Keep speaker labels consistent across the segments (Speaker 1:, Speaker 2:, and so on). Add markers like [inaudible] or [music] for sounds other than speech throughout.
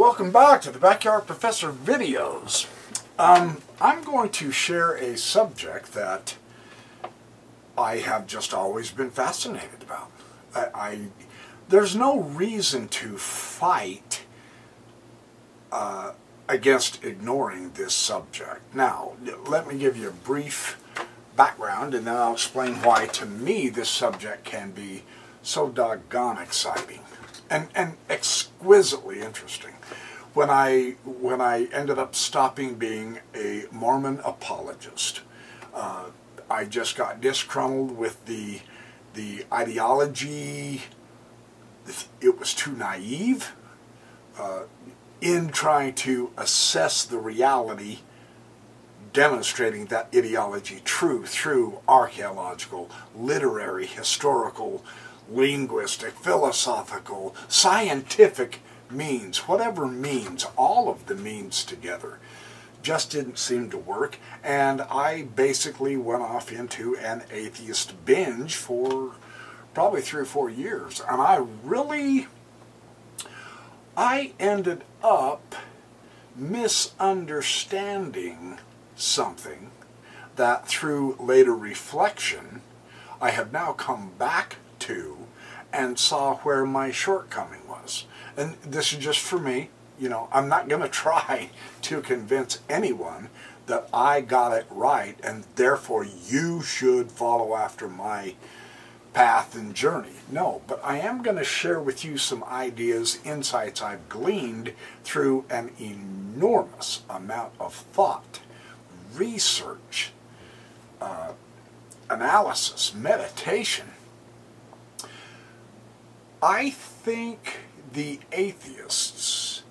Speaker 1: Welcome back to the Backyard Professor videos. Um, I'm going to share a subject that I have just always been fascinated about. I, I there's no reason to fight uh, against ignoring this subject. Now, let me give you a brief background and then I'll explain why to me this subject can be so doggone exciting and, and exquisitely interesting. When I, when I ended up stopping being a Mormon apologist, uh, I just got disgruntled with the, the ideology. It was too naive uh, in trying to assess the reality demonstrating that ideology true through archaeological, literary, historical, linguistic, philosophical, scientific means, whatever means, all of the means together, just didn't seem to work. And I basically went off into an atheist binge for probably three or four years. And I really, I ended up misunderstanding something that through later reflection I have now come back to and saw where my shortcoming was. And this is just for me. You know, I'm not going [laughs] to try to convince anyone that I got it right and therefore you should follow after my path and journey. No, but I am going to share with you some ideas, insights I've gleaned through an enormous amount of thought, research, uh, analysis, meditation, I think the atheists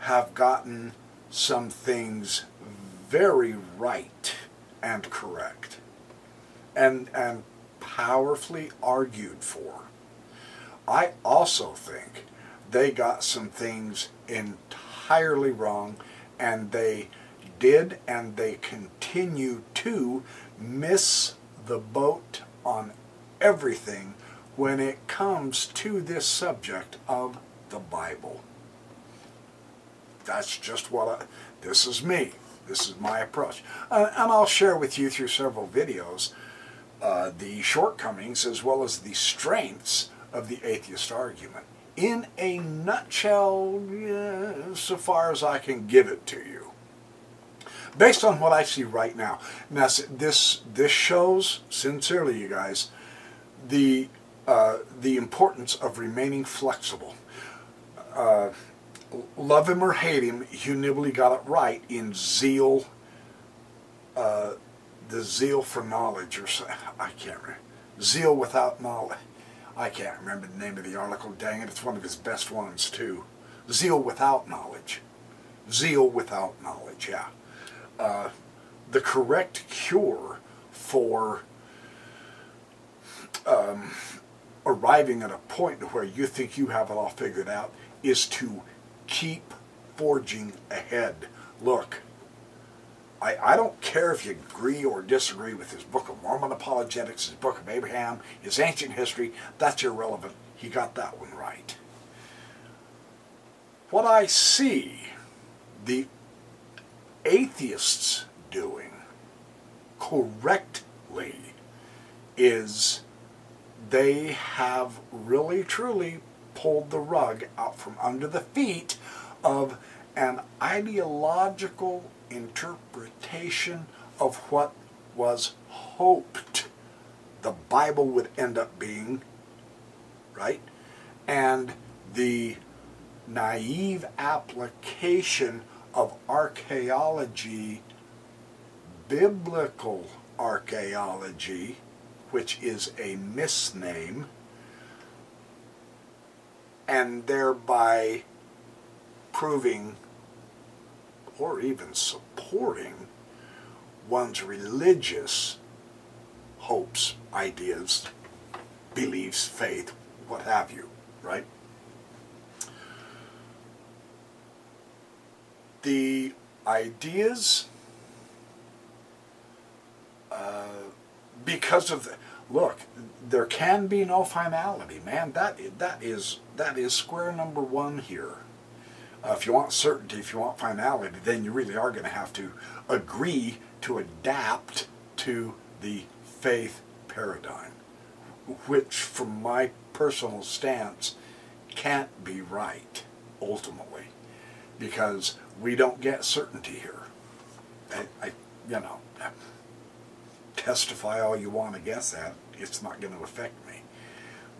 Speaker 1: have gotten some things very right and correct and, and powerfully argued for. I also think they got some things entirely wrong and they did and they continue to miss the boat on everything when it comes to this subject of the Bible. That's just what I, this is me. This is my approach. Uh, and I'll share with you through several videos uh, the shortcomings as well as the strengths of the atheist argument. In a nutshell, uh, so far as I can give it to you. Based on what I see right now. Now, this, this shows, sincerely you guys, the uh, the importance of remaining flexible. Uh, love him or hate him, Hugh Nibley got it right in zeal, uh, the zeal for knowledge, or [laughs] I can't remember. Zeal without knowledge. I can't remember the name of the article. Dang it, it's one of his best ones too. Zeal without knowledge. Zeal without knowledge, yeah. Uh, the correct cure for um, arriving at a point where you think you have it all figured out is to keep forging ahead. Look, I, I don't care if you agree or disagree with his Book of Mormon Apologetics, his Book of Abraham, his ancient history, that's irrelevant. He got that one right. What I see the atheists doing correctly is they have really truly pulled the rug out from under the feet of an ideological interpretation of what was hoped the Bible would end up being, right? And the naive application of archaeology, biblical archaeology, which is a misname, and thereby proving or even supporting one's religious hopes, ideas, beliefs, faith, what have you, right? The ideas uh, because of the, look, there can be no finality, man. That that is that is square number one here. Uh, if you want certainty, if you want finality, then you really are going to have to agree to adapt to the faith paradigm, which, from my personal stance, can't be right, ultimately, because we don't get certainty here. I, I you know, testify all you want against that, it's not going to affect me.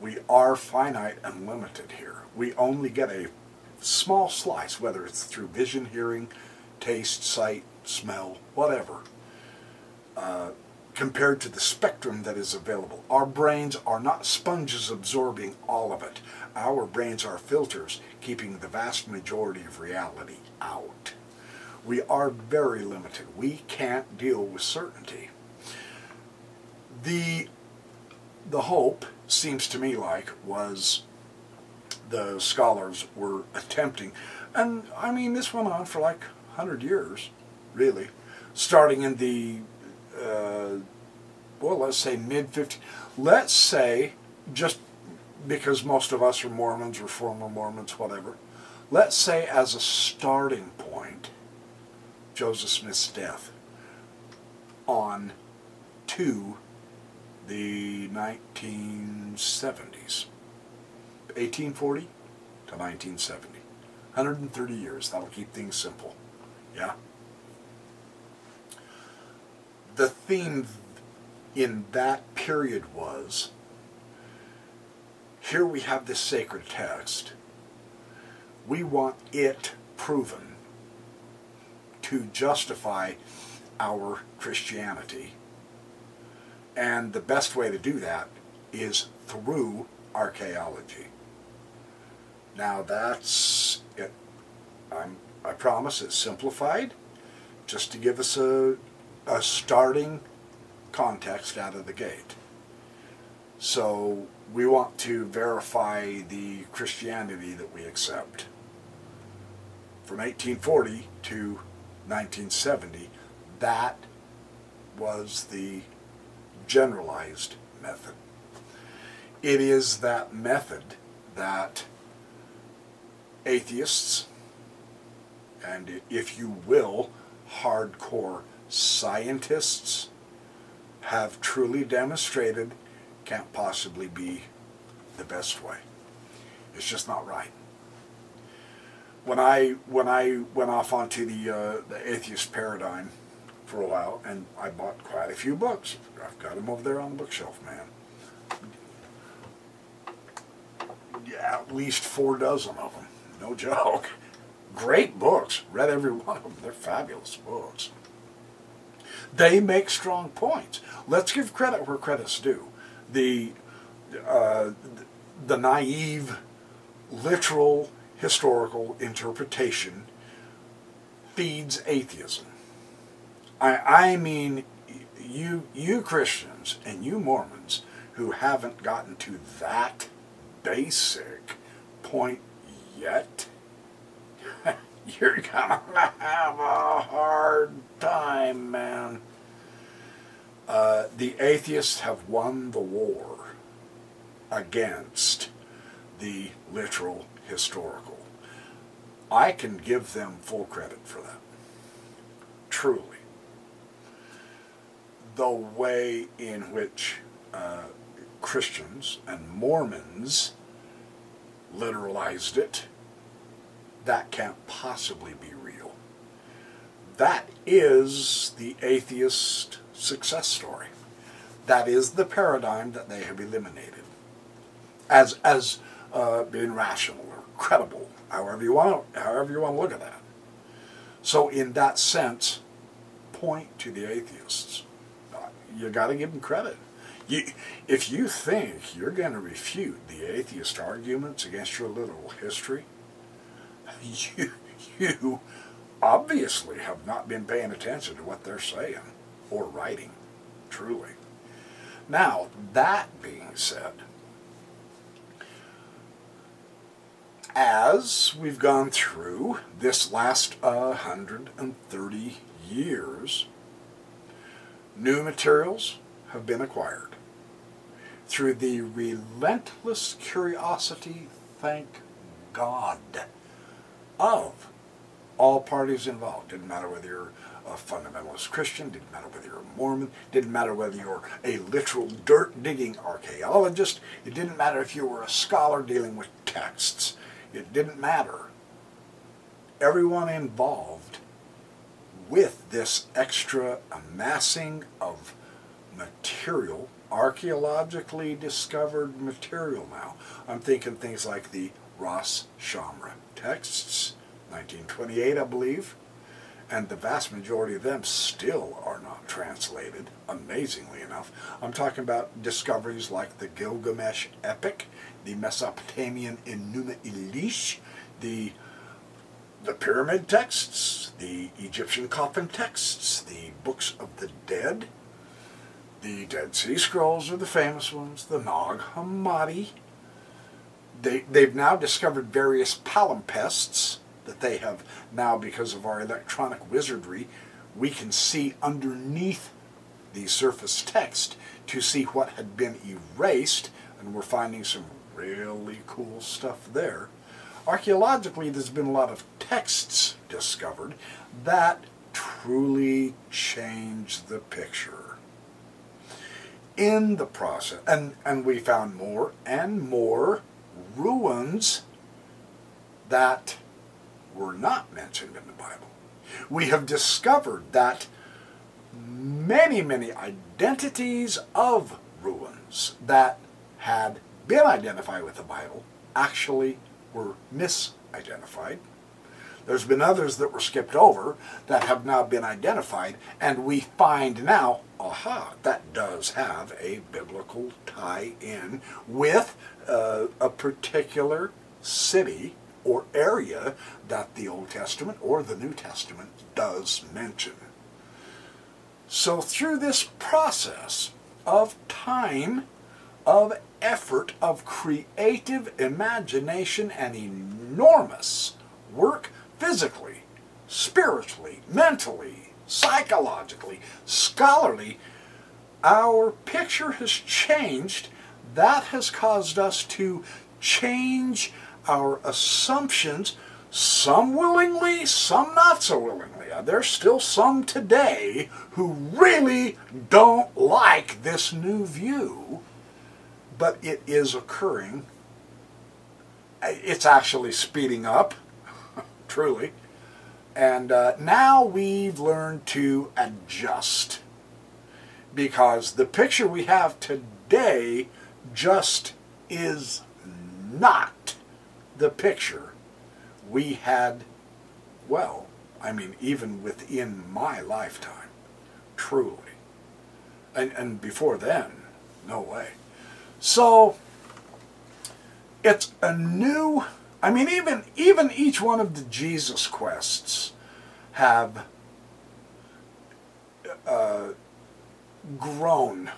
Speaker 1: We are finite and limited here. We only get a small slice, whether it's through vision, hearing, taste, sight, smell, whatever, uh, compared to the spectrum that is available. Our brains are not sponges absorbing all of it. Our brains are filters keeping the vast majority of reality out. We are very limited. We can't deal with certainty. The, the hope, seems to me like, was the scholars were attempting. And I mean, this went on for like 100 years, really. Starting in the, uh, well, let's say mid 50s. Let's say, just because most of us are Mormons or former Mormons, whatever, let's say as a starting point, Joseph Smith's death on to the 1970s. 1840 to 1970. 130 years. That'll keep things simple. Yeah? The theme in that period was here we have this sacred text. We want it proven to justify our Christianity. And the best way to do that is through archaeology. Now that's it. I'm, I promise it's simplified, just to give us a, a starting context out of the gate. So we want to verify the Christianity that we accept. From 1840 to 1970, that was the generalized method. It is that method that atheists, and if you will, hardcore scientists have truly demonstrated can't possibly be the best way. It's just not right. When I when I went off onto the uh, the atheist paradigm for a while, and I bought quite a few books. I've got them over there on the bookshelf, man. Yeah, at least four dozen of them. No [laughs] joke. Great books. Read every [laughs] one of them. They're fabulous books. They make strong points. Let's give credit where credit's due. The, uh, the naive, literal, historical interpretation feeds atheism. I, I mean, you, you Christians and you Mormons who haven't gotten to that basic point yet, [laughs] you're gonna have a hard time, man. Uh, the atheists have won the war against the literal historical. I can give them full credit for that. Truly. The way in which uh, Christians and Mormons literalized it, that can't possibly be real. That is the atheist success story. That is the paradigm that they have eliminated as as uh, being rational or credible, however you want however you want to look at that. So, in that sense, point to the atheists. You got to give them credit. You, if you think you're going to refute the atheist arguments against your literal history, you, you obviously have not been paying attention to what they're saying or writing, truly. Now, that being said, as we've gone through this last uh, 130 years, new materials have been acquired through the relentless curiosity, thank God, of all parties involved. Didn't matter whether you're a fundamentalist Christian, didn't matter whether you're a Mormon, didn't matter whether you're a literal dirt digging archaeologist, it didn't matter if you were a scholar dealing with texts, it didn't matter. Everyone involved with this extra amassing of material, archaeologically discovered material now. I'm thinking things like the Ras Shamra texts, 1928 I believe, and the vast majority of them still are not translated, amazingly enough. I'm talking about discoveries like the Gilgamesh epic, the Mesopotamian Enuma Elish, the the pyramid texts, the Egyptian coffin texts, the books of the dead, the Dead Sea Scrolls are the famous ones, the Nag Hammadi. They, they've now discovered various palimpsests, that they have now, because of our electronic wizardry, we can see underneath the surface text to see what had been erased, and we're finding some really cool stuff there. Archaeologically, there's been a lot of texts discovered that truly change the picture. In the process, and, and we found more and more ruins that were not mentioned in the Bible. We have discovered that many, many identities of ruins that had been identified with the Bible actually were misidentified. There's been others that were skipped over that have now been identified, and we find now, aha, that does have a biblical tie in with uh, a particular city or area that the Old Testament or the New Testament does mention. So through this process of time, of effort, of creative imagination and enormous work physically, spiritually, mentally, psychologically, scholarly, our picture has changed. That has caused us to change our assumptions, some willingly, some not so willingly. There's still some today who really don't like this new view, but it is occurring. It's actually speeding up, [laughs] truly. And uh, now we've learned to adjust because the picture we have today just is not the picture we had, well, I mean, even within my lifetime, truly. And, and before then, no way. So, it's a new, I mean, even, even each one of the Jesus quests have uh, grown,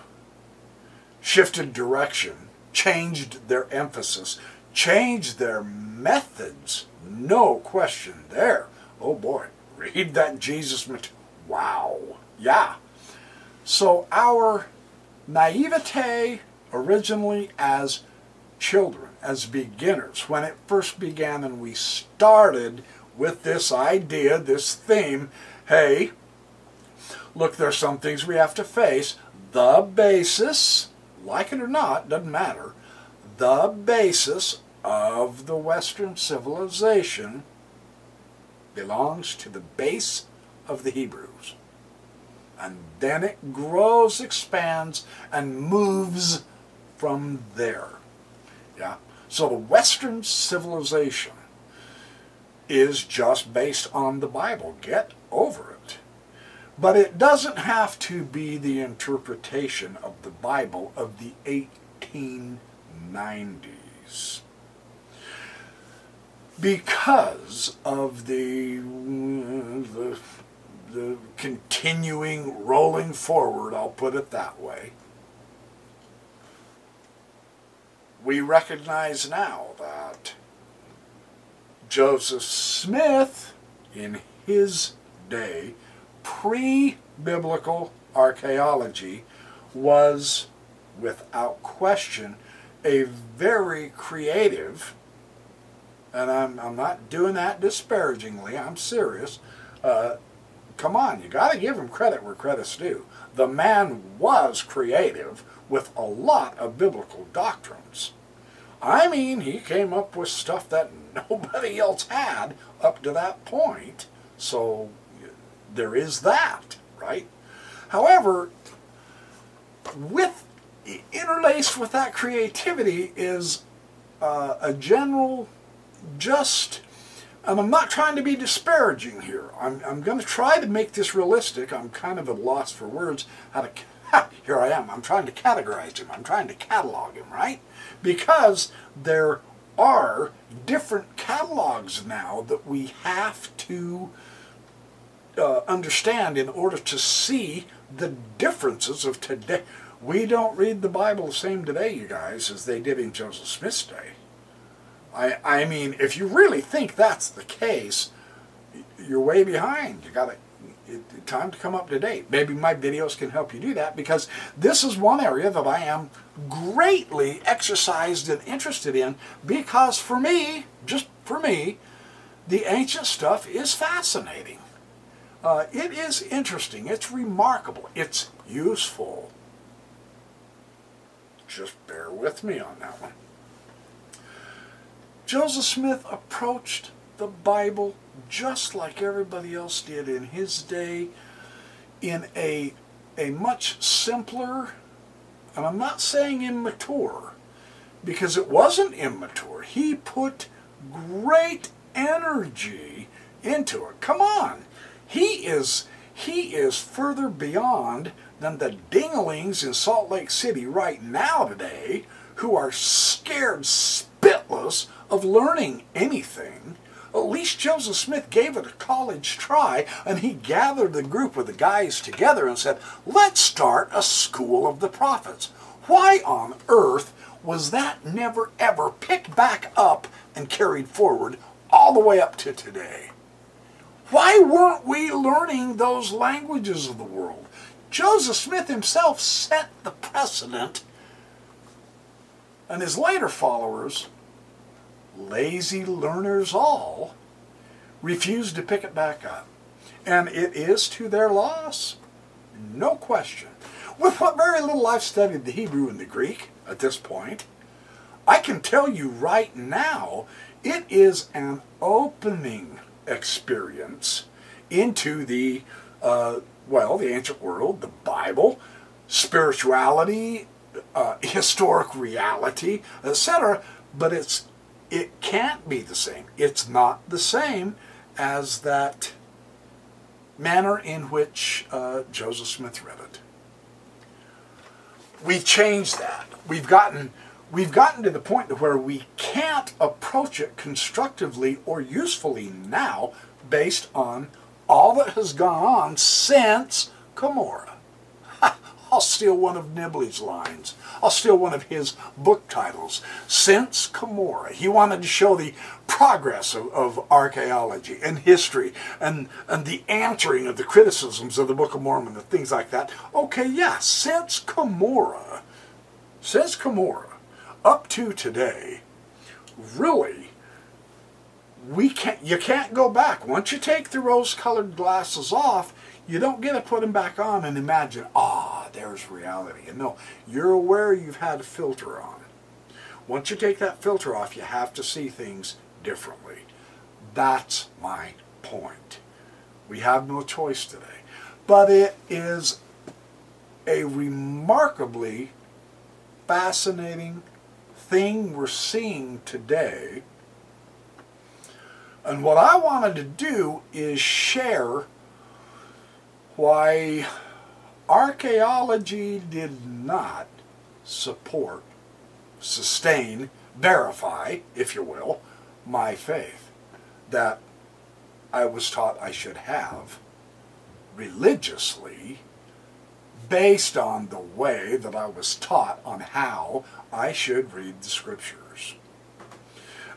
Speaker 1: shifted direction, changed their emphasis, changed their methods. No question there. Oh boy, read that Jesus material. Wow. Yeah. So our naivete originally as children, as beginners, when it first began and we started with this idea, this theme, hey, look, there's some things we have to face. The basis, like it or not, doesn't matter the basis of the Western civilization belongs to the base of the Hebrews. And then it grows, expands, and moves from there. Yeah? So the Western civilization is just based on the Bible. Get over it. But it doesn't have to be the interpretation of the Bible of the 18 90s because of the, the, the continuing rolling forward, I'll put it that way. We recognize now that Joseph Smith, in his day, pre-biblical archaeology, was without question a very creative and I'm, I'm not doing that disparagingly, I'm serious. Uh, come on, you got to give him credit where credit's due. The man was creative with a lot of biblical doctrines. I mean, he came up with stuff that [laughs] nobody else had up to that point. So there is that, right? However, with interlaced with that creativity is uh, a general just and I'm not trying to be disparaging here. I'm, I'm going to try to make this realistic. I'm kind of at a loss for words how to [laughs] here I am. I'm trying to categorize him. I'm trying to catalog him, right? Because there are different catalogs now that we have to uh, understand in order to see the differences of today. We don't read the Bible the same today, you guys, as they did in Joseph Smith's day. I, I mean, if you really think that's the case, you're way behind. You got to time to come up to date. Maybe my videos can help you do that because this is one area that I am greatly exercised and interested in because for me, just for me, the ancient stuff is fascinating. Uh, it is interesting. It's remarkable. It's useful. Just bear with me on that one. Joseph Smith approached the Bible just like everybody else did in his day in a, a much simpler, and I'm not saying immature, because it wasn't immature. He put great energy into it. Come on. He is, he is further beyond than the dinglings in Salt Lake City right now today who are scared spitless of learning anything. At least Joseph Smith gave it a college try, and he gathered the group of the guys together and said, let's start a school of the prophets. Why on earth was that never ever picked back up and carried forward all the way up to today? Why weren't we learning those languages of the world? Joseph Smith himself set the precedent, and his later followers lazy learners all, refuse to pick it back up. And it is to their loss, no question. With what very little I've studied the Hebrew and the Greek at this point, I can tell you right now, it is an opening experience into the, uh, well, the ancient world, the Bible, spirituality, uh, historic reality, etc. But it's it can't be the same. It's not the same as that manner in which uh, Joseph Smith read it. We've changed that. We've gotten we've gotten to the point to where we can't approach it constructively or usefully now based on all that has gone on since Cumorah. I'll steal one of Nibley's lines. I'll steal one of his book titles. Since Cumorah, he wanted to show the progress of, of archaeology and history and, and the answering of the criticisms of the Book of Mormon and things like that. Okay, yeah, since Cumorah, since Cumorah, up to today, really, we can't, you can't go back. Once you take the rose-colored glasses off, you don't get to put them back on and imagine, ah, oh, there's reality. And no, you're aware you've had a filter on. Once you take that filter off, you have to see things differently. That's my point. We have no choice today. But it is a remarkably fascinating thing we're seeing today. And what I wanted to do is share why archaeology did not support, sustain, verify, if you will, my faith that I was taught I should have religiously based on the way that I was taught on how I should read the scriptures.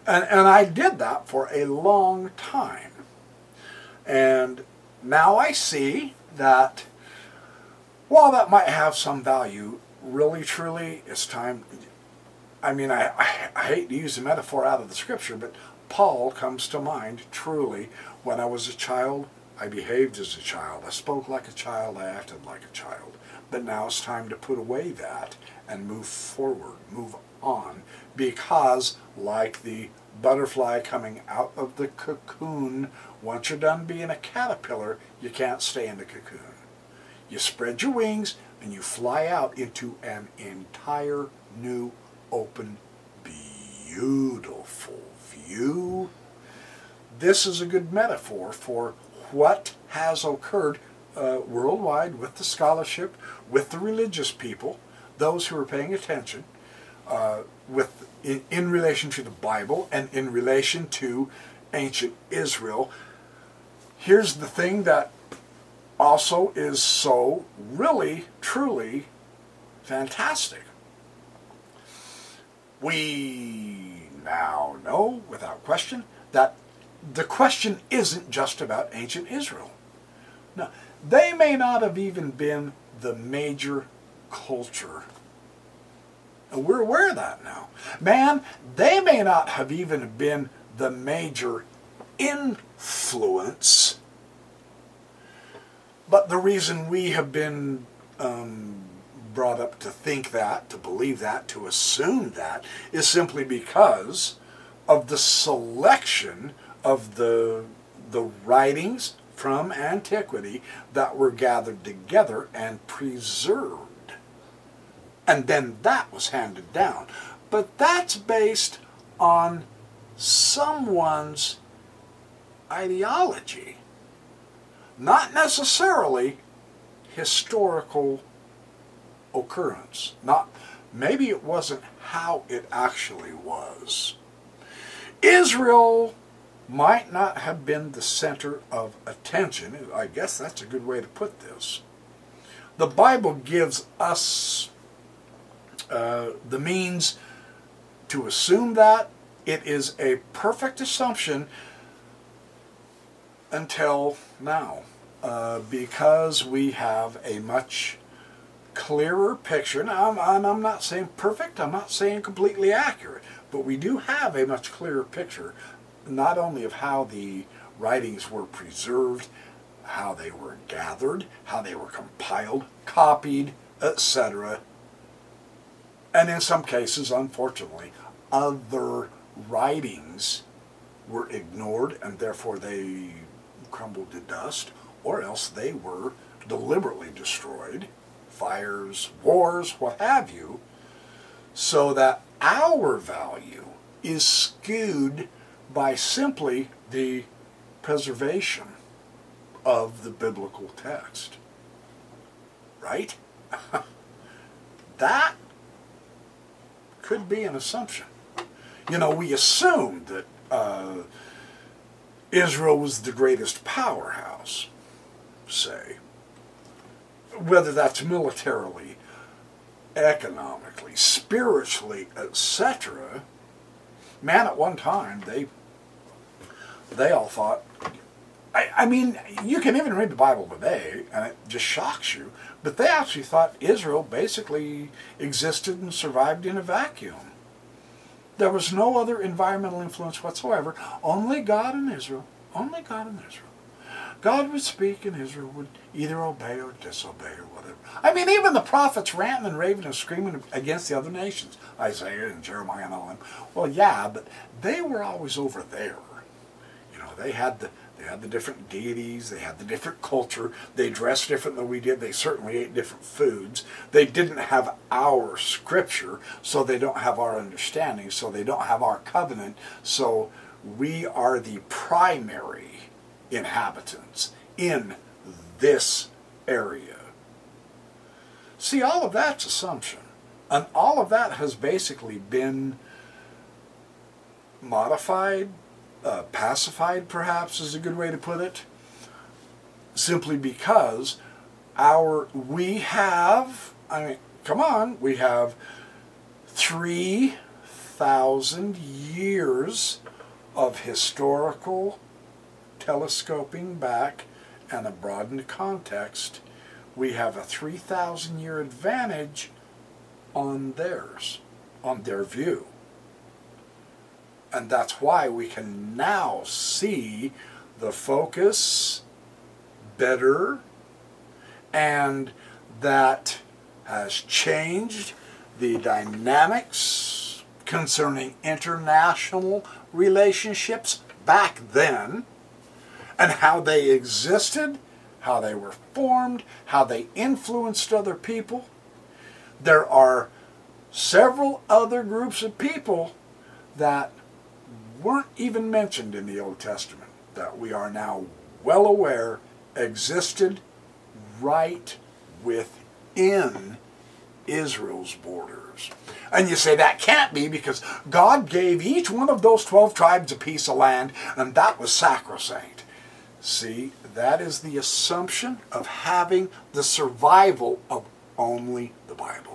Speaker 1: And, and I did that for a long time. And now I see that while that might have some value, really truly it's time, I mean, I, I, I hate to use the metaphor out of the scripture, but Paul comes to mind, truly. When I was a child, I behaved as a child. I spoke like a child. I acted like a child. But now it's time to put away that and move forward, move on. Because, like the butterfly coming out of the cocoon, once you're done being a caterpillar, you can't stay in the cocoon. You spread your wings and you fly out into an entire new, open, beautiful view. This is a good metaphor for what has occurred uh, worldwide with the scholarship, with the religious people, those who are paying attention, uh, with in, in relation to the Bible and in relation to ancient Israel. Here's the thing that also is so really, truly fantastic. We now know, without question, that the question isn't just about ancient Israel. Now, they may not have even been the major culture. And we're aware of that now. Man, they may not have even been the major influence. But the reason we have been um, brought up to think that, to believe that, to assume that, is simply because of the selection of the, the writings from antiquity that were gathered together and preserved. And then that was handed down. But that's based on someone's ideology, not necessarily historical occurrence. Not maybe it wasn't how it actually was. Israel might not have been the center of attention. I guess that's a good way to put this. The Bible gives us uh, the means to assume that. It is a perfect assumption until now, uh, because we have a much clearer picture. Now, I'm, I'm, I'm not saying perfect, I'm not saying completely accurate, but we do have a much clearer picture not only of how the writings were preserved, how they were gathered, how they were compiled, copied, etc. And in some cases, unfortunately, other writings were ignored and therefore they crumbled to dust, or else they were deliberately destroyed, fires, wars, what have you, so that our value is skewed by simply the preservation of the biblical text. Right? [laughs] that could be an assumption. You know, we assumed that uh, Israel was the greatest powerhouse, say. Whether that's militarily, economically, spiritually, etc. Man, at one time, they they all thought, I, I mean, you can even read the Bible today, and it just shocks you, but they actually thought Israel basically existed and survived in a vacuum. There was no other environmental influence whatsoever, only God and Israel, only God and Israel. God would speak and Israel would either obey or disobey or whatever. I mean, even the prophets ranting and raving and screaming against the other nations, Isaiah and Jeremiah and all them. Well, yeah, but they were always over there. You know, they had the they had the different deities, they had the different culture, they dressed different than we did, they certainly ate different foods. They didn't have our scripture, so they don't have our understanding, so they don't have our covenant, so we are the primary inhabitants in this area. See, all of that's assumption. And all of that has basically been modified, uh, pacified perhaps is a good way to put it, simply because our we have, I mean, come on, we have 3,000 years of historical telescoping back and a broadened context, we have a 3,000 year advantage on theirs, on their view. And that's why we can now see the focus better and that has changed the dynamics concerning international relationships back then and how they existed, how they were formed, how they influenced other people. There are several other groups of people that weren't even mentioned in the Old Testament that we are now well aware existed right within Israel's borders. And you say that can't be because God gave each one of those 12 tribes a piece of land and that was sacrosanct. See, that is the assumption of having the survival of only the Bible.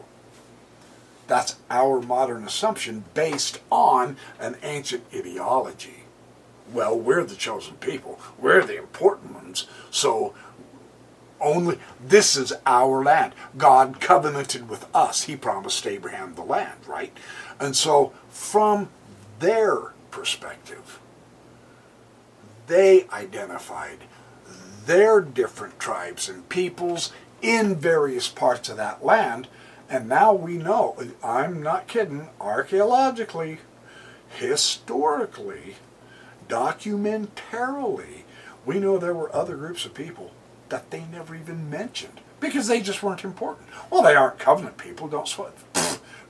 Speaker 1: That's our modern assumption based on an ancient ideology. Well, we're the chosen people. We're the important ones. So only this is our land. God covenanted with us. He promised Abraham the land, right? And so from their perspective, they identified their different tribes and peoples in various parts of that land. And now we know, I'm not kidding, archaeologically, historically, documentarily, we know there were other groups of people that they never even mentioned because they just weren't important. Well, they aren't covenant people, don't sweat.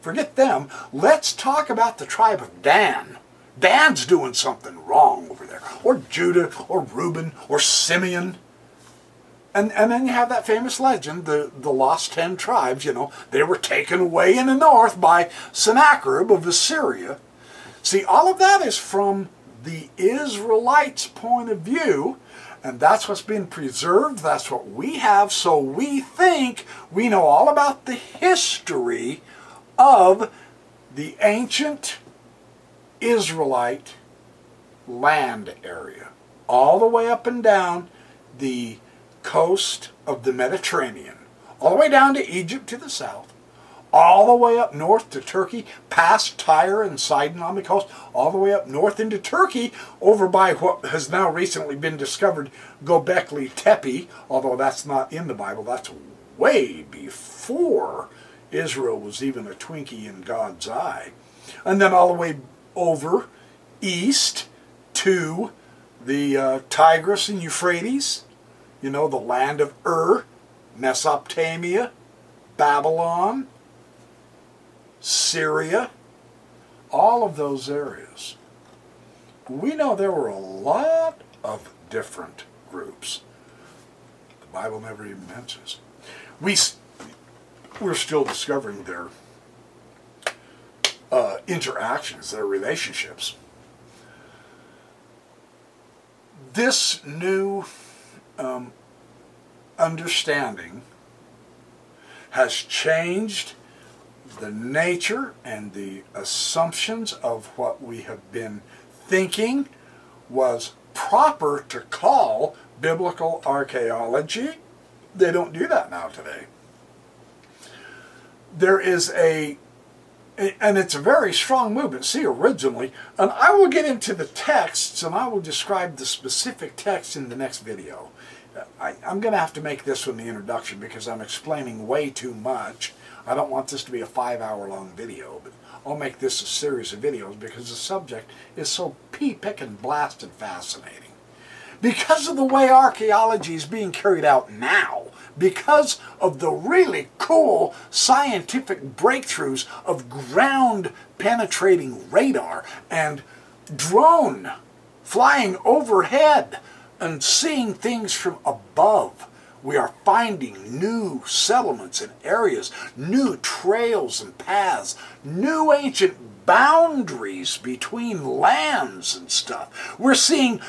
Speaker 1: Forget them. Let's talk about the tribe of Dan. Dan's doing something wrong over there. Or Judah, or Reuben, or Simeon. And, and then you have that famous legend, the, the lost ten tribes, you know, they were taken away in the north by Sennacherib of Assyria. See, all of that is from the Israelites' point of view, and that's what's been preserved. That's what we have. So we think we know all about the history of the ancient Israelite land area. All the way up and down the coast of the Mediterranean. All the way down to Egypt to the south all the way up north to Turkey, past Tyre and Sidon on the coast, all the way up north into Turkey, over by what has now recently been discovered, Gobekli Tepe, although that's not in the Bible, that's way before Israel was even a Twinkie in God's eye. And then all the way over east to the uh, Tigris and Euphrates, you know, the land of Ur, Mesopotamia, Babylon, Syria, all of those areas. We know there were a lot of different groups. The Bible never even mentions. We, we're still discovering their uh, interactions, their relationships. This new um, understanding has changed the nature and the assumptions of what we have been thinking was proper to call biblical archaeology. They don't do that now today. There is a, and it's a very strong movement. See, originally, and I will get into the texts and I will describe the specific text in the next video. I, am going to have to make this one the introduction because I'm explaining way too much I don't want this to be a five hour long video, but I'll make this a series of videos because the subject is so pea-picking blasted fascinating. Because of the way archaeology is being carried out now, because of the really cool scientific breakthroughs of ground penetrating radar and drone flying overhead and seeing things from above we are finding new settlements and areas, new trails and paths, new ancient boundaries between lands and stuff. We're seeing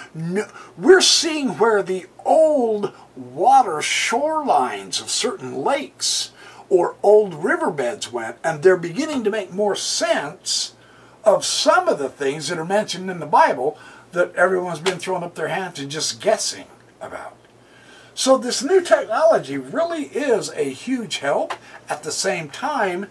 Speaker 1: we're seeing where the old water shorelines of certain lakes or old riverbeds went and they're beginning to make more sense of some of the things that are mentioned in the Bible that everyone's been throwing up their hands and just guessing about. So this new technology really is a huge help. At the same time,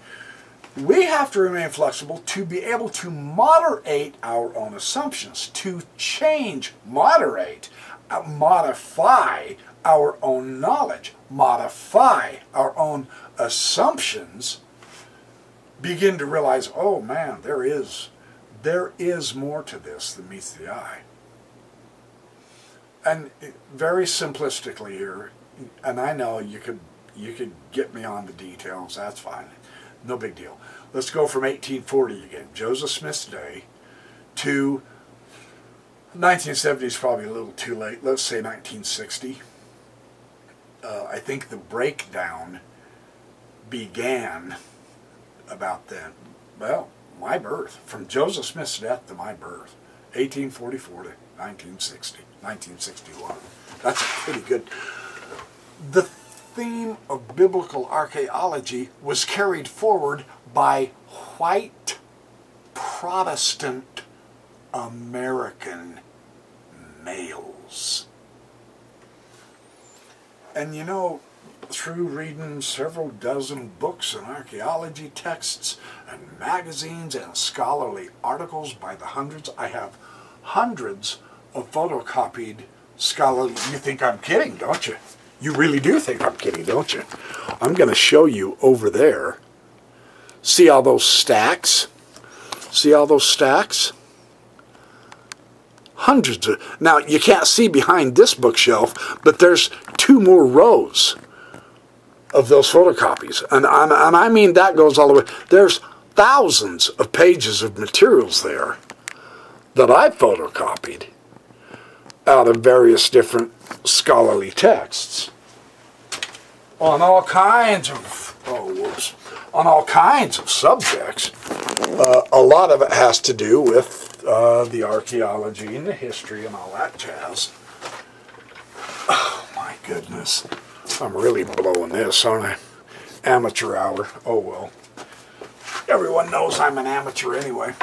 Speaker 1: we have to remain flexible to be able to moderate our own assumptions, to change, moderate, uh, modify our own knowledge, modify our own assumptions, begin to realize, oh man, there is, there is more to this than meets the eye. And very simplistically here, and I know you could you could get me on the details, that's fine. No big deal. Let's go from 1840 again, Joseph Smith's day, to 1970 is probably a little too late. Let's say 1960. Uh, I think the breakdown began about then. Well, my birth, from Joseph Smith's death to my birth, 1844 to 1960, 1961. That's a pretty good. The theme of biblical archaeology was carried forward by white Protestant American males. And you know, through reading several dozen books and archaeology texts and magazines and scholarly articles by the hundreds, I have hundreds of photocopied scholarly. You think I'm kidding, don't you? You really do think I'm kidding, don't you? I'm going to show you over there. See all those stacks? See all those stacks? Hundreds of. Now, you can't see behind this bookshelf, but there's two more rows of those photocopies. And, and, and I mean, that goes all the way. There's thousands of pages of materials there that I photocopied out of various different scholarly texts on all kinds of oh whoops on all kinds of subjects. Uh, a lot of it has to do with uh, the archaeology and the history and all that jazz. [sighs] Oh my goodness, I'm really blowing this, aren't I? Amateur hour. Oh well. Everyone knows I'm an amateur anyway,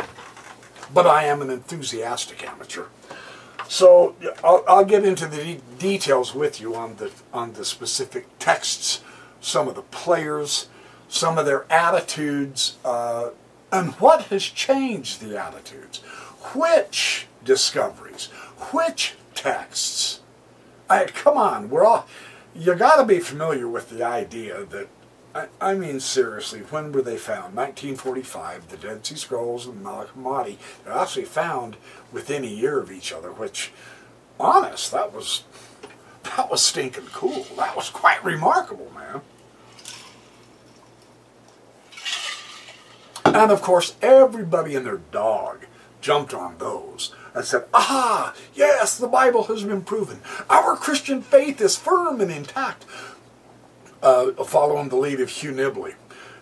Speaker 1: but I am an enthusiastic amateur. So I'll, I'll get into the de details with you on the on the specific texts, some of the players, some of their attitudes, uh, and what has changed the attitudes. Which discoveries? Which texts? I, come on, we're all. You got to be familiar with the idea that I, I, mean, seriously, when were they found? 1945, the Dead Sea Scrolls and Nag Hammadi. They're actually found within a year of each other, which, honest, that was, that was stinking cool. That was quite remarkable, man. And of course, everybody and their dog jumped on those and said, Aha, yes, the Bible has been proven. Our Christian faith is firm and intact uh, following the lead of Hugh Nibley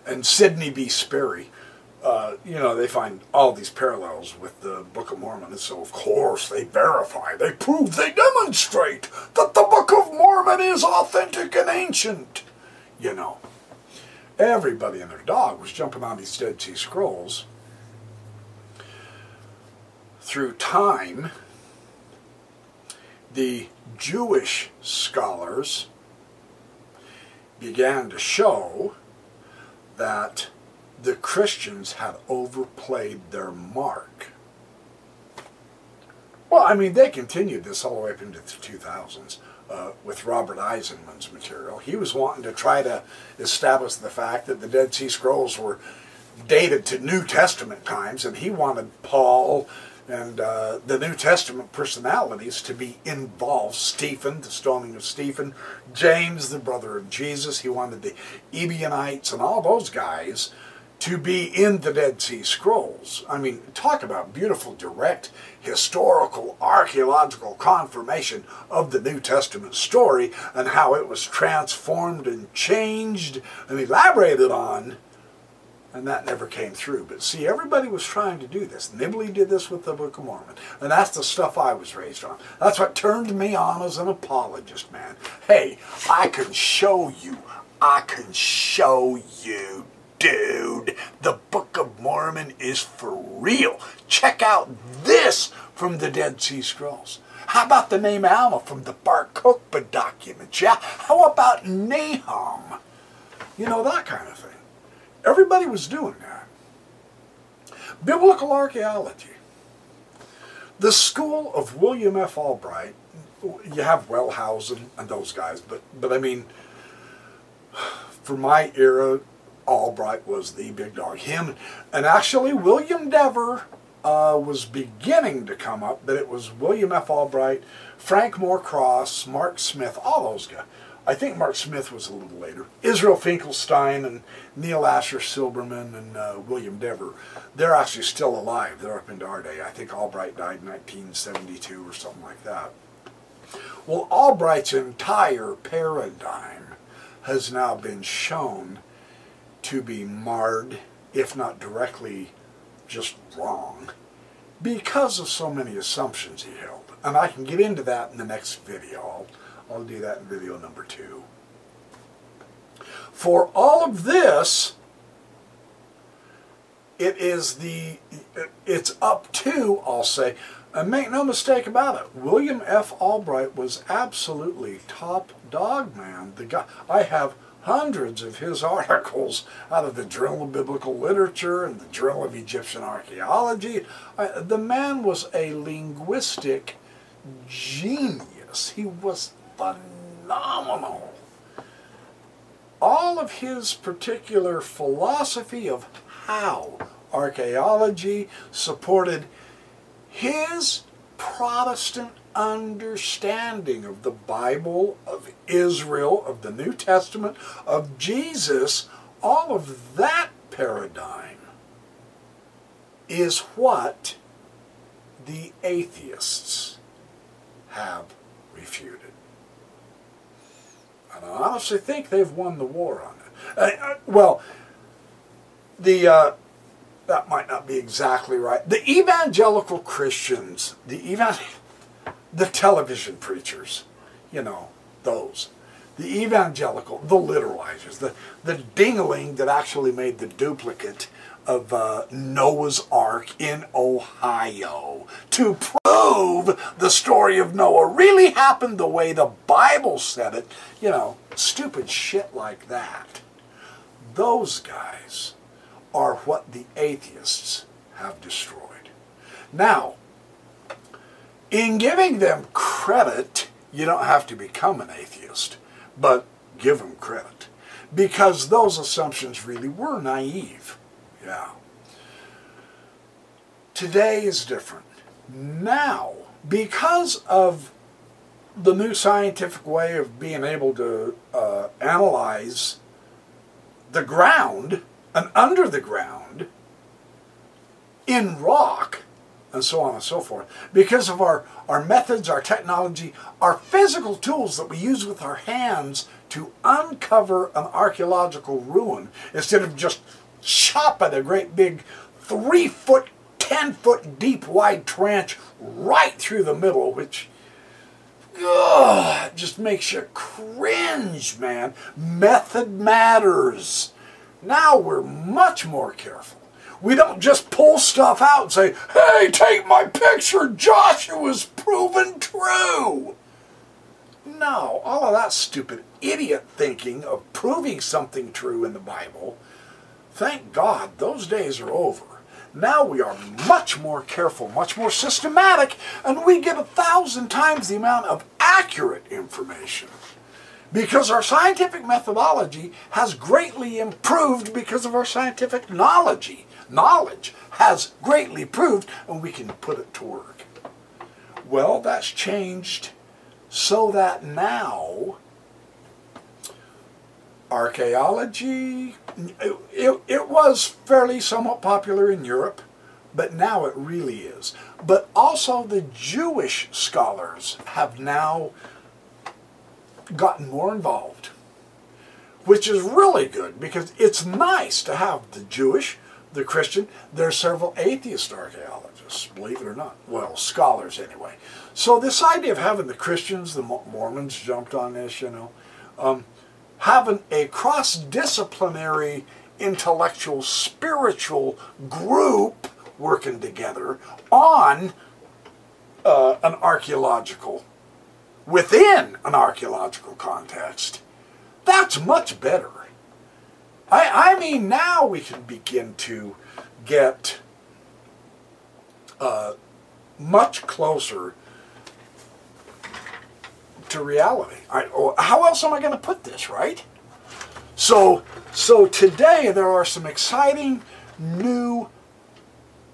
Speaker 1: and Sidney B. Sperry. Uh, you know, they find all these parallels with the Book of Mormon, and so of course they verify, they prove, they demonstrate that the Book of Mormon is authentic and ancient. You know, everybody and their dog was jumping on these Dead Sea Scrolls. Through time, the Jewish scholars began to show that the Christians had overplayed their mark. Well, I mean, they continued this all the way up into the 2000s uh, with Robert Eisenman's material. He was wanting to try to establish the fact that the Dead Sea Scrolls were dated to New Testament times, and he wanted Paul and uh, the New Testament personalities to be involved. Stephen, the stoning of Stephen, James, the brother of Jesus. He wanted the Ebionites and all those guys to be in the Dead Sea Scrolls. I mean, talk about beautiful, direct, historical, archaeological confirmation of the New Testament story and how it was transformed and changed and elaborated on and that never came through. But see, everybody was trying to do this. Nibley did this with the Book of Mormon, and that's the stuff I was raised on. That's what turned me on as an apologist, man. Hey, I can show you, I can show you, dude. The Book of Mormon is for real. Check out this from the Dead Sea Scrolls. How about the name Alma from the Bar Kokhba documents? Yeah. How about Nahum? You know that kind of thing. Everybody was doing that. Biblical archaeology. The school of William F. Albright, you have Wellhausen and those guys, but, but I mean, for my era, Albright was the big dog. Him, and actually William Dever uh, was beginning to come up, but it was William F. Albright, Frank Moore Cross, Mark Smith, all those guys. I think Mark Smith was a little later. Israel Finkelstein and Neil Asher Silberman and uh, William Dever, they're actually still alive. They're up into our day. I think Albright died in 1972 or something like that. Well, Albright's entire paradigm has now been shown to be marred, if not directly just wrong, because of so many assumptions he held. And I can get into that in the next video. I'll, do that in video number two. For all of this, it is the, it's up to, I'll say, and make no mistake about it, William F. Albright was absolutely top dog, man. The guy, I have hundreds of his [laughs] articles out of the Journal of Biblical Literature and the Journal of Egyptian Archaeology. The man was a linguistic genius. He was phenomenal. All of his particular philosophy of how archaeology supported his Protestant understanding of the Bible, of Israel, of the New Testament, of Jesus, all of that paradigm is what the atheists have refuted. I honestly think they've won the war on it. Uh, uh, well, the uh, that might not be exactly right. The evangelical Christians, the evangelical [laughs] the television preachers, you know, those. The evangelical, the literalizers, the, the dingling that actually made the duplicate of uh, Noah's Ark in Ohio to prove the story of Noah really happened the way the Bible said it. You know, stupid shit like that. Those guys are what the atheists have destroyed. Now, in giving them credit, you don't have to become an atheist, but give them credit. Because those assumptions really were naive. Yeah. Today is different. Now, because of the new scientific way of being able to uh, analyze the ground and under the ground in rock, and so on and so forth. Because of our, our methods, our technology, our physical tools that we use with our hands to uncover an archaeological ruin instead of just chopping a great big three foot, ten foot deep wide trench right through the middle, which ugh, just makes you cringe, man. Method matters. Now we're much more careful. We don't just pull stuff out and say, hey, take my picture, Joshua's proven true. No, all of that stupid idiot thinking of proving something true in the Bible, thank God those days are over. Now we are much more careful, much more systematic, and we get a thousand times the amount of accurate information. Because our scientific methodology has greatly improved because of our scientific knowledge knowledge has greatly improved, and we can put it to work. Well, that's changed so that now archaeology, it, it, was fairly somewhat popular in Europe, but now it really is. But also the Jewish scholars have now gotten more involved, which is really good because it's nice to have the Jewish the Christian, there are several atheist archaeologists, believe it or not. Well, scholars anyway. So this idea of having the Christians, the Mormons jumped on this, you know, um, having a cross-disciplinary intellectual, spiritual group working together on uh, an archaeological, within an archaeological context, that's much better. I, I mean, now we can begin to get uh, much closer to reality. I, how else am I going to put this, right? So, so today there are some exciting new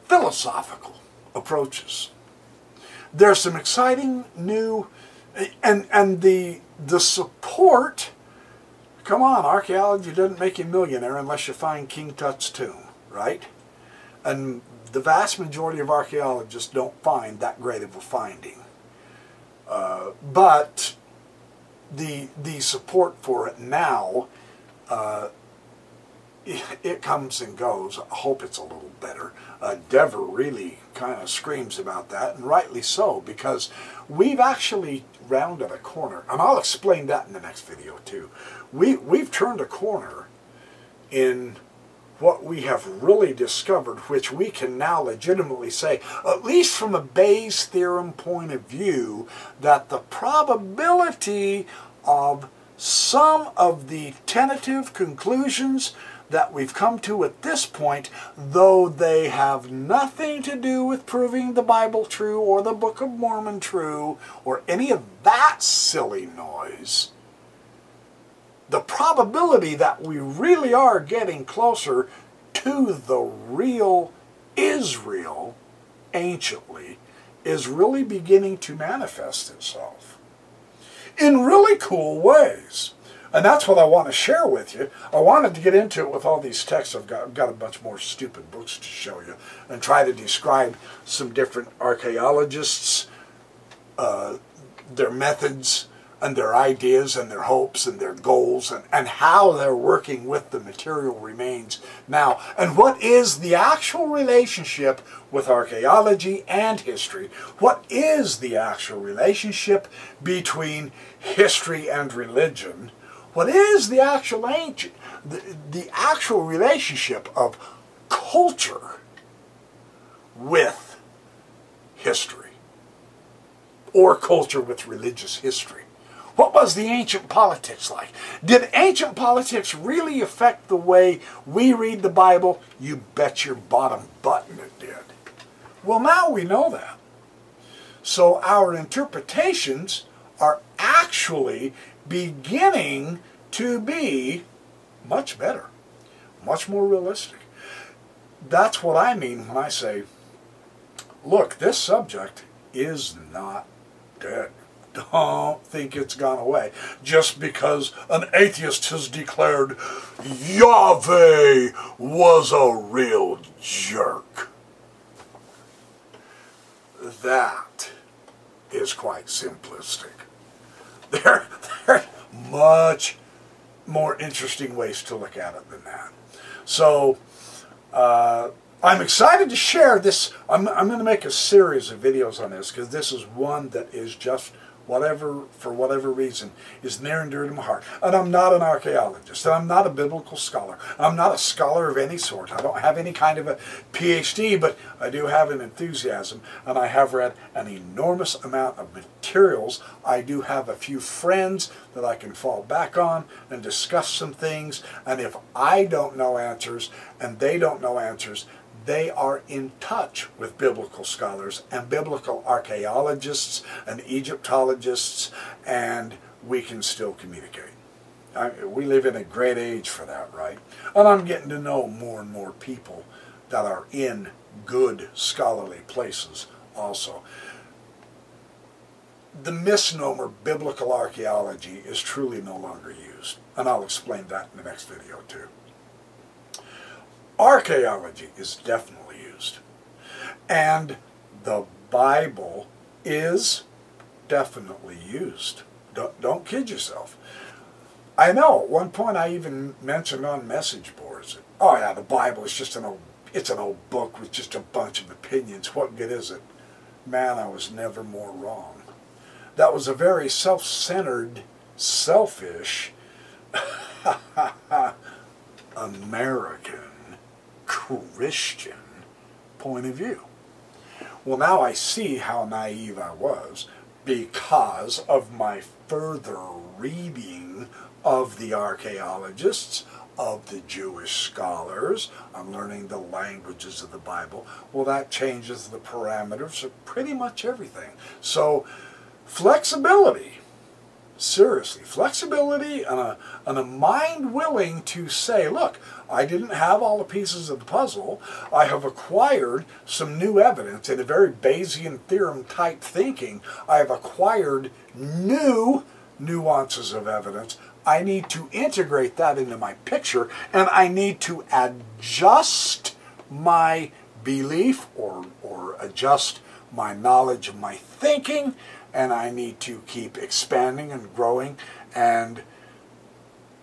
Speaker 1: philosophical approaches. There's some exciting new, and and the the support. Come on, archaeology doesn't make you a millionaire unless you find King Tut's tomb, right? And the vast majority of archaeologists don't find that great of a finding. Uh, but the the support for it now, uh, it, it, comes and goes. I hope it's a little better. Uh, Dever really kind of screams about that, and rightly so, because we've actually rounded a corner, and I'll explain that in the next video too. We we've turned a corner in what we have really discovered, which we can now legitimately say, at least from a Bayes theorem point of view, that the probability of some of the tentative conclusions that we've come to at this point, though they have nothing to do with proving the Bible true or the Book of Mormon true or any of that silly noise, the probability that we really are getting closer to the real Israel anciently is really beginning to manifest itself in really cool ways. And that's what I want to share with you. I wanted to get into it with all these texts. I've got, I've got a bunch more stupid books to show you and try to describe some different archaeologists, uh, their methods, and their ideas and their hopes and their goals and, and how they're working with the material remains now. And what is the actual relationship with archaeology and history? What is the actual relationship between history and religion? What is the actual ancient, the, the actual relationship of culture with history? Or culture with religious history? What was the ancient politics like? Did ancient politics really affect the way we read the Bible? You bet your bottom button it did. Well, now we know that. So our interpretations are actually beginning to be much better, much more realistic. That's what I mean when I say, look, this subject is not dead don't think it's gone away just because an atheist has declared Yahweh was a real jerk. That is quite simplistic. [laughs] There, there are much more interesting ways to look at it than that. So, uh, I'm excited to share this. I'm, I'm going to make a series of videos on this because this is one that is just whatever, for whatever reason, is near and dear to my heart. And I'm not an archaeologist, and I'm not a biblical scholar. I'm not a scholar of any sort. I don't have any kind of a PhD, but I do have an enthusiasm, and I have read an enormous amount of materials. I do have a few friends that I can fall back on and discuss some things, and if I don't know answers, and they don't know answers, they are in touch with biblical scholars and biblical archaeologists and Egyptologists, and we can still communicate. I, we live in a great age for that, right? And I'm getting to know more and more people that are in good scholarly places also. The misnomer biblical archaeology is truly no longer used, and I'll explain that in the next video too. Archaeology is definitely used. And the Bible is definitely used. Don't, don't kid yourself. I know, at one point I even mentioned on message boards, oh yeah, the Bible is just an old, it's an old book with just a bunch of opinions. What good is it? Man, I was never more wrong. That was a very self-centered, selfish, [laughs] American Christian point of view. Well, now I see how naive I was because of my further reading of the archaeologists, of the Jewish scholars. I'm learning the languages of the Bible. Well, that changes the parameters of pretty much everything. So, flexibility seriously. Flexibility and a, and a mind willing to say, look, I didn't have all the pieces of the puzzle. I have acquired some new evidence in a very Bayesian theorem type thinking. I have acquired new nuances of evidence. I need to integrate that into my picture and I need to adjust my belief or, or adjust my knowledge of my thinking and I need to keep expanding and growing and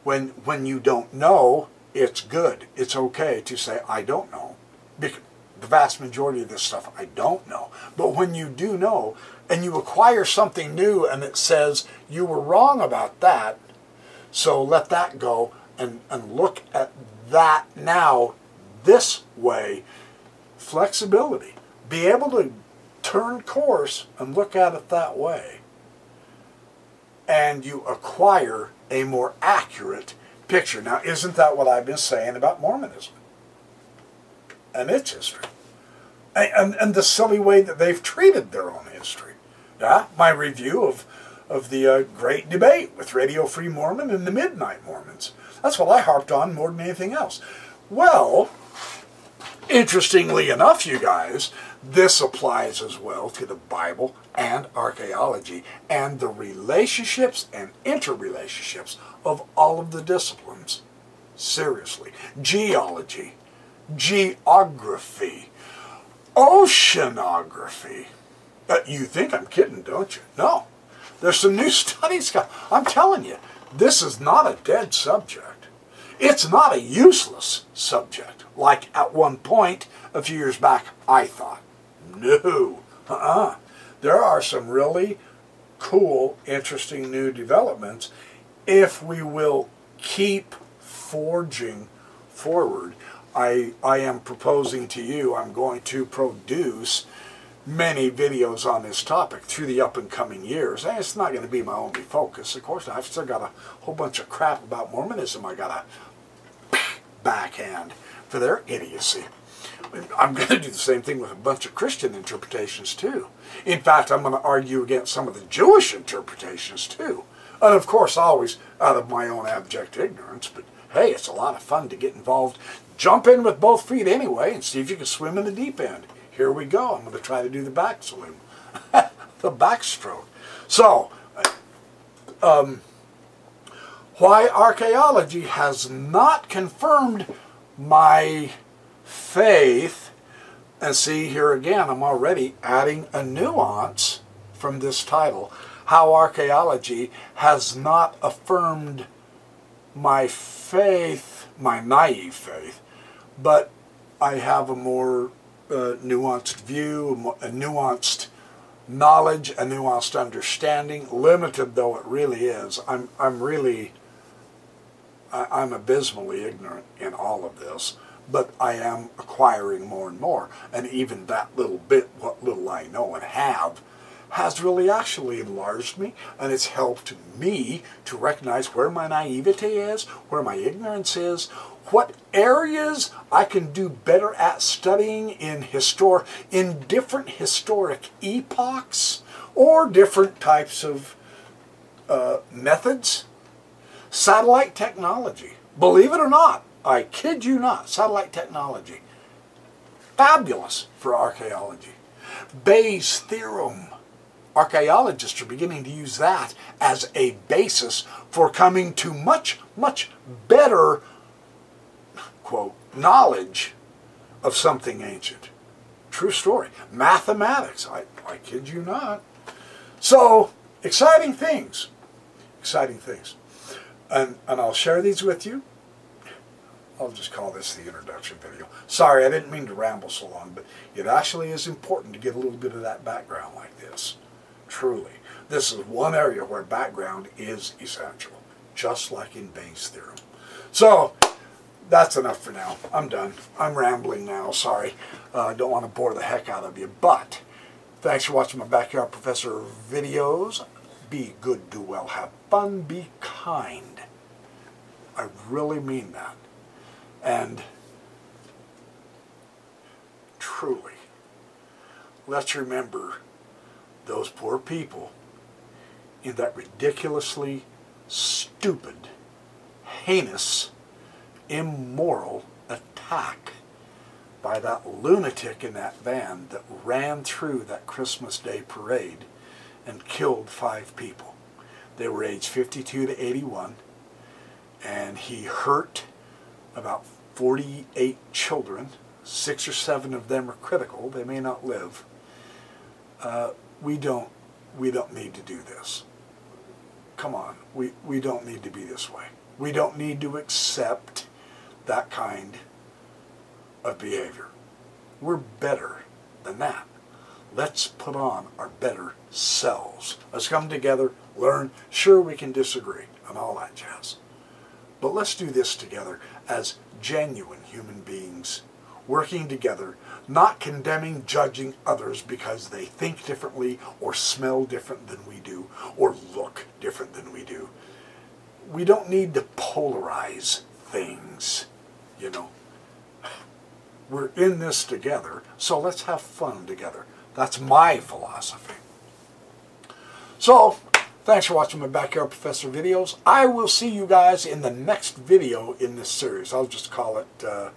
Speaker 1: when when you don't know it's good. It's okay to say I don't know because the vast majority of this stuff I don't know. But when you do know and you acquire something new and it says you were wrong about that so let that go and, and look at that now this way. Flexibility. Be able to turn course and look at it that way. And you acquire a more accurate picture. Now, isn't that what I've been saying about Mormonism and its history? And, and, and the silly way that they've treated their own history. Yeah, my review of, of the uh, great debate with Radio Free Mormon and the Midnight Mormons. That's what I harped on more than anything else. Well, interestingly enough, you guys, this applies as well to the Bible and archaeology and the relationships and interrelationships of all of the disciplines. Seriously. Geology, geography, oceanography. Uh, you think I'm kidding, don't you? No. There's some new [laughs] studies. I'm telling you, this is not a dead subject. It's not a useless subject, like at one point a few years back I thought. No. Uh-uh. There are some really cool, interesting new developments if we will keep forging forward. I, I am proposing to you, I'm going to produce many videos on this topic through the up and coming years. And it's not going to be my only focus. Of course, I've still got a whole bunch of crap about Mormonism I got to [coughs] backhand for their idiocy. I'm going to do the same thing with a bunch of Christian interpretations too. In fact, I'm going to argue against some of the Jewish interpretations too. And of course, always out of my own abject ignorance, but hey, it's a lot of fun to get involved. Jump in with both feet anyway and see if you can swim in the deep end. Here we go. I'm going to try to do the back swim, [laughs] the backstroke. So, um, why archaeology has not confirmed my faith, and see here again, I'm already adding a nuance from this title, how archaeology has not affirmed my faith, my naive faith, but I have a more uh, nuanced view, a nuanced knowledge, a nuanced understanding, limited though it really is. I'm, I'm really, I, I'm abysmally ignorant in all of this but I am acquiring more and more. And even that little bit, what little I know and have, has really actually enlarged me and it's helped me to recognize where my naivety is, where my ignorance is, what areas I can do better at studying in histor in different historic epochs or different types of uh, methods. Satellite technology, believe it or not, I kid you not, satellite technology. Fabulous for archaeology. Bayes' theorem. Archaeologists are beginning to use that as a basis for coming to much, much better, quote, knowledge of something ancient. True story. Mathematics. I, I kid you not. So, exciting things. Exciting things. And, and I'll share these with you. I'll just call this the introduction video. Sorry, I didn't mean to ramble so long, but it actually is important to get a little bit of that background like this. Truly. This is one area where background is essential, just like in Bayes' theorem. So, that's enough for now. I'm done. I'm rambling now, sorry. I uh, don't want to bore the heck out of you, but thanks for watching my Backyard Professor videos. Be good, do well, have fun, be kind. I really mean that. And truly, let's remember those poor people in that ridiculously stupid, heinous, immoral attack by that lunatic in that van that ran through that Christmas Day parade and killed five people. They were aged 52 to 81, and he hurt about 48 children. Six or seven of them are critical. They may not live. Uh, we don't we don't need to do this. Come on, we, we don't need to be this way. We don't need to accept that kind of behavior. We're better than that. Let's put on our better selves. Let's come together, learn. Sure, we can disagree and all that jazz. But let's do this together as genuine human beings, working together, not condemning, judging others because they think differently or smell different than we do or look different than we do. We don't need to polarize things, you know. [sighs] We're in this together, so let's have fun together. That's my philosophy. So, thanks for watching my Backyard Professor videos. I will see you guys in the next video in this series. I'll just call it uh,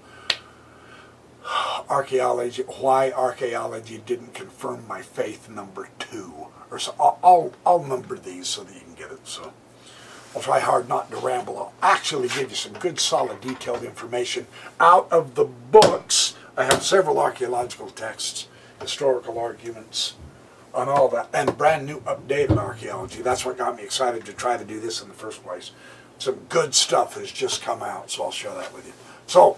Speaker 1: Archaeology, Why Archaeology Didn't Confirm My Faith number two. Or so I'll, I'll, I'll number these so that you can get it. So. I'll try hard not to ramble. I'll actually give you some good, solid, detailed information out of the books. I have several archaeological texts, historical arguments, on all that, and brand new updated archaeology. That's what got me excited to try to do this in the first place. Some good stuff has just come out, so I'll share that with you. So,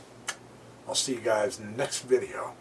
Speaker 1: I'll see you guys in the next video.